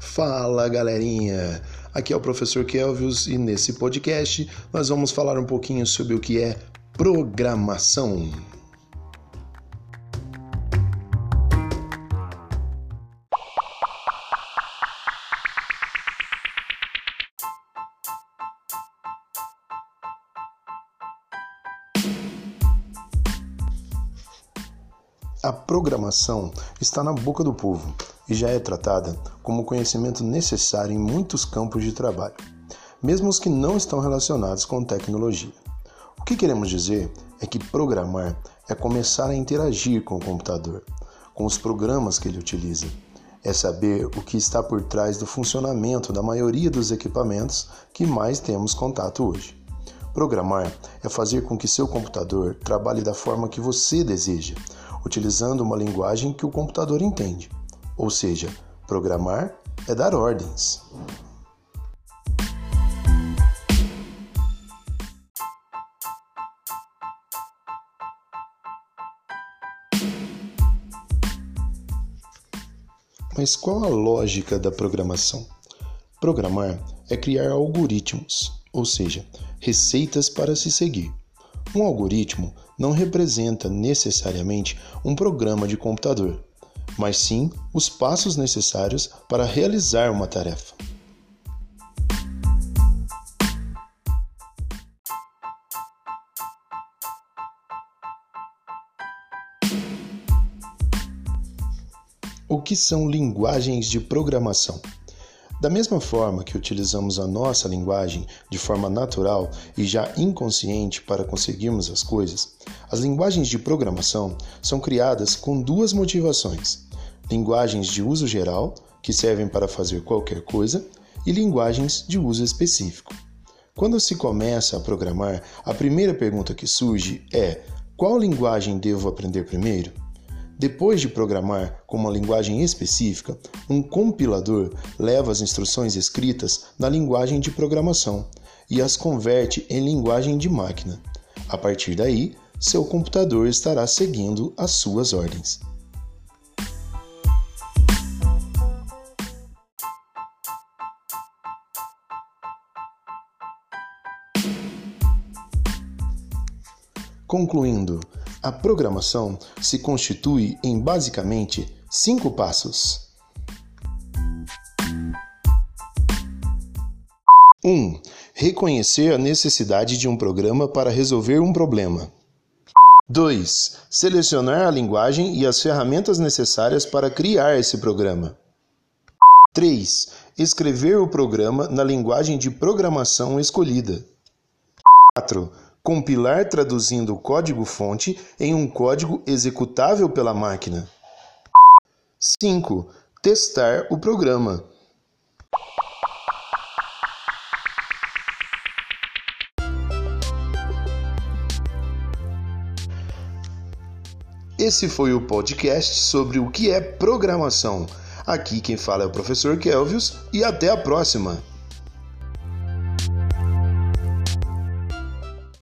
Fala galerinha! Aqui é o professor Kelvius e nesse podcast nós vamos falar um pouquinho sobre o que é programação. A programação está na boca do povo e já é tratada como conhecimento necessário em muitos campos de trabalho, mesmo os que não estão relacionados com tecnologia. O que queremos dizer é que programar é começar a interagir com o computador, com os programas que ele utiliza. É saber o que está por trás do funcionamento da maioria dos equipamentos que mais temos contato hoje. Programar é fazer com que seu computador trabalhe da forma que você deseja, utilizando uma linguagem que o computador entende. Ou seja, programar é dar ordens. Mas qual a lógica da programação? Programar é criar algoritmos, ou seja, receitas para se seguir. Um algoritmo não representa necessariamente um programa de computador, mas sim os passos necessários para realizar uma tarefa. O que são linguagens de programação? Da mesma forma que utilizamos a nossa linguagem de forma natural e já inconsciente para conseguirmos as coisas, as linguagens de programação são criadas com duas motivações: linguagens de uso geral, que servem para fazer qualquer coisa, e linguagens de uso específico. Quando se começa a programar, a primeira pergunta que surge é: qual linguagem devo aprender primeiro? Depois de programar com uma linguagem específica, um compilador leva as instruções escritas na linguagem de programação e as converte em linguagem de máquina. A partir daí, seu computador estará seguindo as suas ordens. Concluindo, a programação se constitui em basicamente cinco passos. 1. Um, reconhecer a necessidade de um programa para resolver um problema. 2. Selecionar a linguagem e as ferramentas necessárias para criar esse programa. 3. Escrever o programa na linguagem de programação escolhida. 4 compilar traduzindo o código-fonte em um código executável pela máquina. 5. Testar o programa. Esse foi o podcast sobre o que é programação. Aqui quem fala é o professor Kelvius e até a próxima!